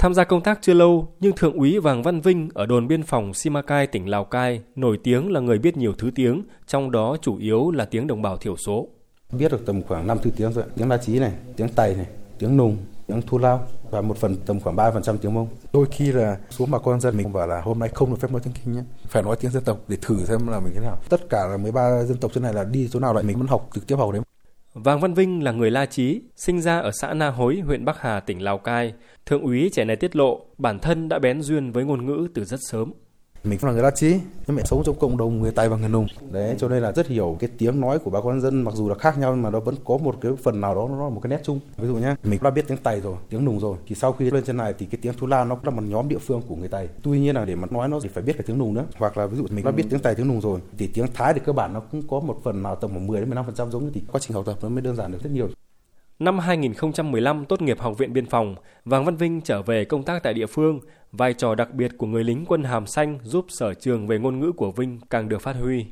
Tham gia công tác chưa lâu, nhưng Thượng úy Vàng Văn Vinh ở đồn biên phòng Simacai, tỉnh Lào Cai, nổi tiếng là người biết nhiều thứ tiếng, trong đó chủ yếu là tiếng đồng bào thiểu số. Biết được tầm khoảng 5 thứ tiếng rồi, tiếng La Chí này, tiếng Tày này, tiếng Nùng, tiếng Thu Lao và một phần tầm khoảng 3% tiếng Mông. Đôi khi là xuống bà con dân mình bảo là hôm nay không được phép nói tiếng Kinh nhé, phải nói tiếng dân tộc để thử xem là mình thế nào. Tất cả là 13 dân tộc trên này là đi chỗ nào lại mình vẫn học trực tiếp học đấy. Vàng Văn Vinh là người La Chí, sinh ra ở xã Na Hối, huyện Bắc Hà, tỉnh Lào Cai. Thượng úy trẻ này tiết lộ bản thân đã bén duyên với ngôn ngữ từ rất sớm. Mình cũng là người La Chí, nhưng mẹ sống trong cộng đồng người Tây và người Nùng. Đấy, cho nên là rất hiểu cái tiếng nói của bà con dân mặc dù là khác nhau nhưng mà nó vẫn có một cái phần nào đó nó là một cái nét chung. Ví dụ nhá, mình đã biết tiếng Tây rồi, tiếng Nùng rồi thì sau khi lên trên này thì cái tiếng Thu La nó cũng là một nhóm địa phương của người Tây. Tuy nhiên là để mà nói nó thì phải biết cả tiếng Nùng nữa. Hoặc là ví dụ mình đã biết tiếng Tây tiếng Nùng rồi thì tiếng Thái thì cơ bản nó cũng có một phần nào tầm khoảng 10 đến 15% giống như thì quá trình học tập nó mới đơn giản được rất nhiều. Năm 2015 tốt nghiệp Học viện Biên phòng, Vàng Văn Vinh trở về công tác tại địa phương. Vai trò đặc biệt của người lính quân hàm xanh giúp sở trường về ngôn ngữ của Vinh càng được phát huy.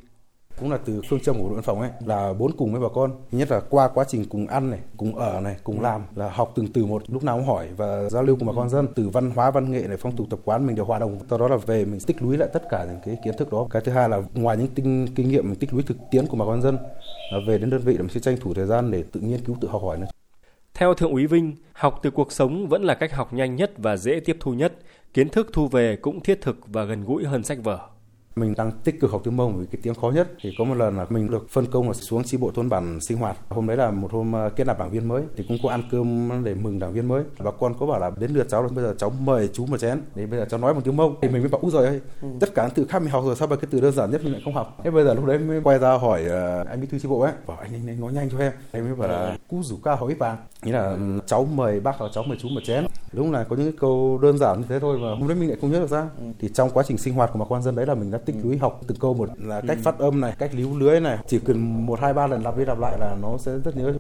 Cũng là từ phương châm của đội biên phòng ấy là bốn cùng với bà con. Thứ nhất là qua quá trình cùng ăn này cùng ở này cùng làm là học từng từ một lúc nào cũng hỏi và giao lưu cùng bà con dân. Từ văn hóa văn nghệ này phong tục tập quán mình đều hòa đồng. Sau đó là về mình tích lũy lại tất cả những cái kiến thức đó. Cái thứ hai là ngoài những tinh, kinh nghiệm mình tích lũy thực tiễn của bà con dân là về đến đơn vị là mình sẽ tranh thủ thời gian để tự nghiên cứu tự học hỏi nữa theo Thượng úy Vinh, học từ cuộc sống vẫn là cách học nhanh nhất và dễ tiếp thu nhất. Kiến thức thu về cũng thiết thực và gần gũi hơn sách vở. Mình đang tích cực học tiếng Mông vì cái tiếng khó nhất. Thì có một lần là mình được phân công là xuống chi bộ thôn bản sinh hoạt. Hôm đấy là một hôm ờ, kết nạp đảng viên mới thì cũng có ăn cơm để mừng đảng viên mới. Bà con có bảo là đến lượt cháu rồi bây giờ cháu mời chú một chén. Thì bây giờ cháu nói một tiếng Mông thì mình mới bảo úi rồi ơi. Ừ. Tất cả từ khác mình học rồi sao mà cái từ đơn giản nhất mình lại không học. Thế bây giờ lúc đấy mới quay ra hỏi uh, anh bí thư chi bộ ấy, bảo anh, anh, anh nói nhanh cho em. Anh mới bảo là cú rủ ca hỏi vàng. Nghĩa là ừ, cháu mời bác hoặc cháu mời chú một chén. Đúng là có những cái câu đơn giản như thế thôi mà hôm đấy mình lại không nhớ được ra. Ừ. Thì trong quá trình sinh hoạt của bà con dân đấy là mình đã tích lũy học từng câu một là cách ừ. phát âm này cách líu lưới này chỉ cần một hai ba lần lặp đi lặp lại là nó sẽ rất nhớ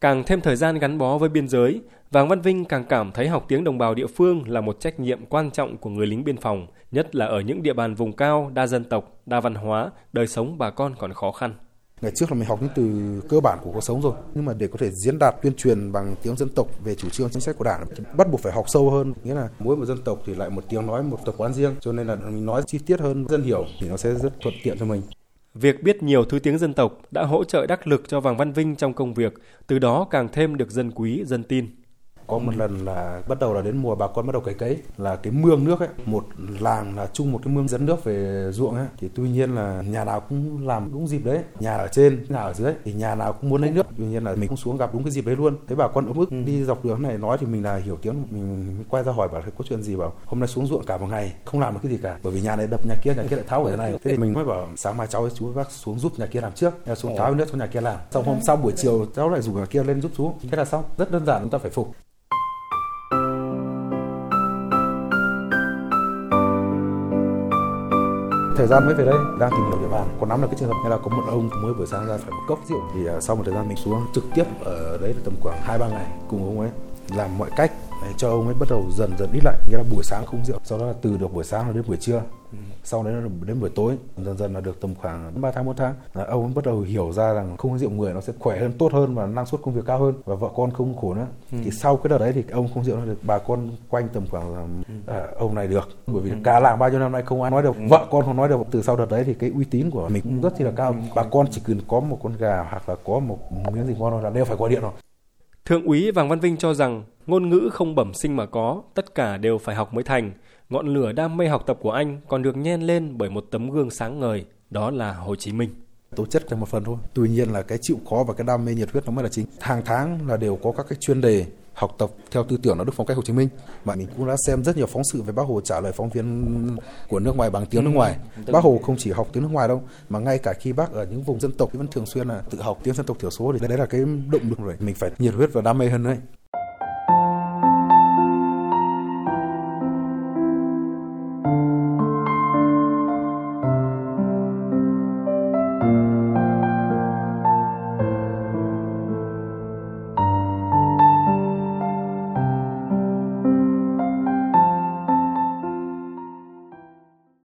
Càng thêm thời gian gắn bó với biên giới, Vàng Văn Vinh càng cảm thấy học tiếng đồng bào địa phương là một trách nhiệm quan trọng của người lính biên phòng, nhất là ở những địa bàn vùng cao, đa dân tộc, đa văn hóa, đời sống bà con còn khó khăn. Ngày trước là mình học những từ cơ bản của cuộc sống rồi, nhưng mà để có thể diễn đạt tuyên truyền bằng tiếng dân tộc về chủ trương chính sách của Đảng bắt buộc phải học sâu hơn, nghĩa là mỗi một dân tộc thì lại một tiếng nói, một tập quán riêng, cho nên là mình nói chi tiết hơn dân hiểu thì nó sẽ rất thuận tiện cho mình. Việc biết nhiều thứ tiếng dân tộc đã hỗ trợ đắc lực cho Vàng Văn Vinh trong công việc, từ đó càng thêm được dân quý, dân tin có một lần là bắt đầu là đến mùa bà con bắt đầu cấy cấy là cái mương nước ấy một làng là chung một cái mương dẫn nước về ruộng ấy. Thì tuy nhiên là nhà nào cũng làm đúng dịp đấy nhà ở trên nhà ở dưới. Thì nhà nào cũng muốn lấy nước tuy nhiên là mình cũng xuống gặp đúng cái dịp đấy luôn. Thế bà con ấm ức đi dọc đường này nói thì mình là hiểu tiếng mình quay ra hỏi bảo có chuyện gì bảo hôm nay xuống ruộng cả một ngày không làm được cái gì cả bởi vì nhà này đập nhà kia nhà kia lại tháo ở thế này. Thế thì mình mới bảo sáng mai cháu chú bác xuống giúp nhà kia làm trước xuống tháo nước cho nhà kia làm. Xong hôm sau buổi chiều cháu lại rủ nhà kia lên giúp chú. Thế là xong rất đơn giản chúng ta phải phục thời gian mới về đây, đang tìm hiểu địa bàn. Có nắm được cái trường hợp như là có một ông mới vừa sáng ra phải một cốc rượu, thì à, sau một thời gian mình xuống trực tiếp ở đấy là tầm khoảng hai ba ngày cùng ông ấy, làm mọi cách để cho ông ấy bắt đầu dần dần ít lại nghĩa là buổi sáng không rượu sau đó là từ được buổi sáng đến buổi trưa ừ. sau đấy là đến buổi tối dần dần là được tầm khoảng 3 tháng 4 tháng là ông ấy bắt đầu hiểu ra rằng không có rượu người nó sẽ khỏe hơn tốt hơn và năng suất công việc cao hơn và vợ con không khổ nữa ừ. thì sau cái đợt đấy thì ông không rượu nữa được bà con quanh tầm khoảng là ừ. à, ông này được bởi vì ừ. cả làng bao nhiêu năm nay không ai nói được ừ. vợ con không nói được từ sau đợt đấy thì cái uy tín của mình cũng rất là cao ừ. bà con chỉ cần có một con gà hoặc là có một miếng gì ngon là đều phải gọi điện rồi Thượng úy Vàng Văn Vinh cho rằng ngôn ngữ không bẩm sinh mà có, tất cả đều phải học mới thành. Ngọn lửa đam mê học tập của anh còn được nhen lên bởi một tấm gương sáng ngời, đó là Hồ Chí Minh. Tố chất là một phần thôi. Tuy nhiên là cái chịu khó và cái đam mê nhiệt huyết nó mới là chính. Hàng tháng là đều có các cái chuyên đề học tập theo tư tưởng đạo đức phong cách Hồ Chí Minh mà mình cũng đã xem rất nhiều phóng sự về Bác Hồ trả lời phóng viên của nước ngoài bằng tiếng nước ngoài. Ừ, bác Hồ không chỉ học tiếng nước ngoài đâu mà ngay cả khi bác ở những vùng dân tộc vẫn thường xuyên là tự học tiếng dân tộc thiểu số thì đấy là cái động lực rồi mình phải nhiệt huyết và đam mê hơn đấy.